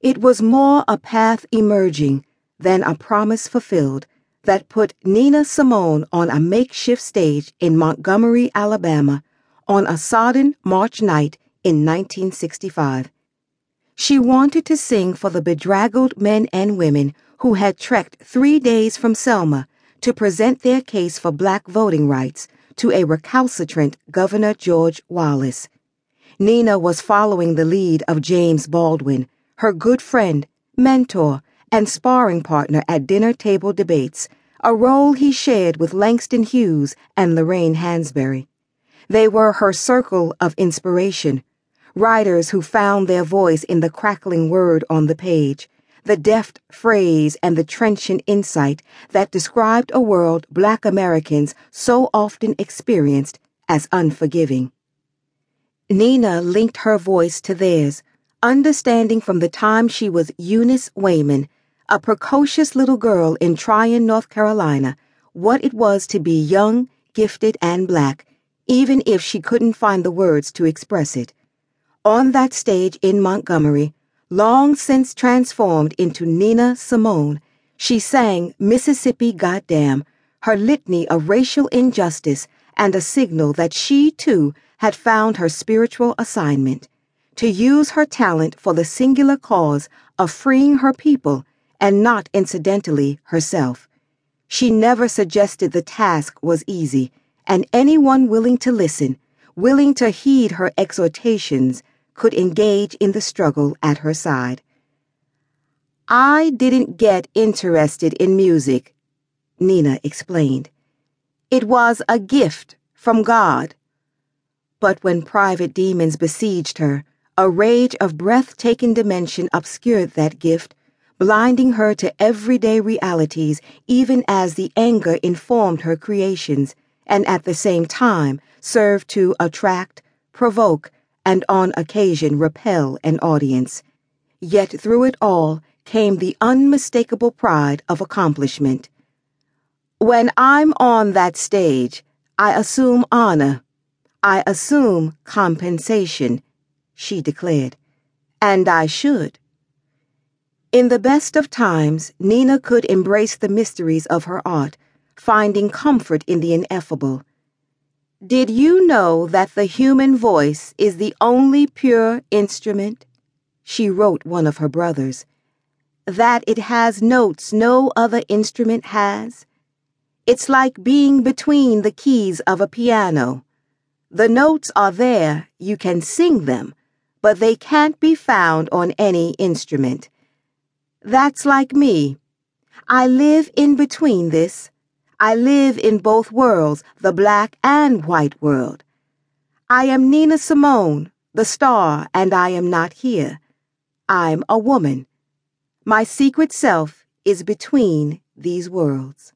It was more a path emerging than a promise fulfilled that put Nina Simone on a makeshift stage in Montgomery, Alabama, on a sodden March night in 1965. She wanted to sing for the bedraggled men and women who had trekked three days from Selma to present their case for black voting rights to a recalcitrant Governor George Wallace. Nina was following the lead of James Baldwin, her good friend, mentor, and sparring partner at dinner table debates, a role he shared with Langston Hughes and Lorraine Hansberry. They were her circle of inspiration, writers who found their voice in the crackling word on the page, the deft phrase and the trenchant insight that described a world black Americans so often experienced as unforgiving. Nina linked her voice to theirs, understanding from the time she was Eunice Wayman, a precocious little girl in Tryon, North Carolina, what it was to be young, gifted, and black, even if she couldn't find the words to express it. On that stage in Montgomery, long since transformed into Nina Simone, she sang Mississippi Goddam, her litany of racial injustice and a signal that she, too, had found her spiritual assignment to use her talent for the singular cause of freeing her people and not incidentally herself. She never suggested the task was easy, and anyone willing to listen, willing to heed her exhortations, could engage in the struggle at her side. I didn't get interested in music, Nina explained. It was a gift from God. But when private demons besieged her, a rage of breathtaking dimension obscured that gift, blinding her to everyday realities even as the anger informed her creations, and at the same time served to attract, provoke, and on occasion repel an audience. Yet through it all came the unmistakable pride of accomplishment. When I'm on that stage, I assume honor I assume compensation, she declared, and I should. In the best of times, Nina could embrace the mysteries of her art, finding comfort in the ineffable. Did you know that the human voice is the only pure instrument? She wrote one of her brothers. That it has notes no other instrument has? It's like being between the keys of a piano. The notes are there, you can sing them, but they can't be found on any instrument. That's like me. I live in between this. I live in both worlds, the black and white world. I am Nina Simone, the star, and I am not here. I'm a woman. My secret self is between these worlds.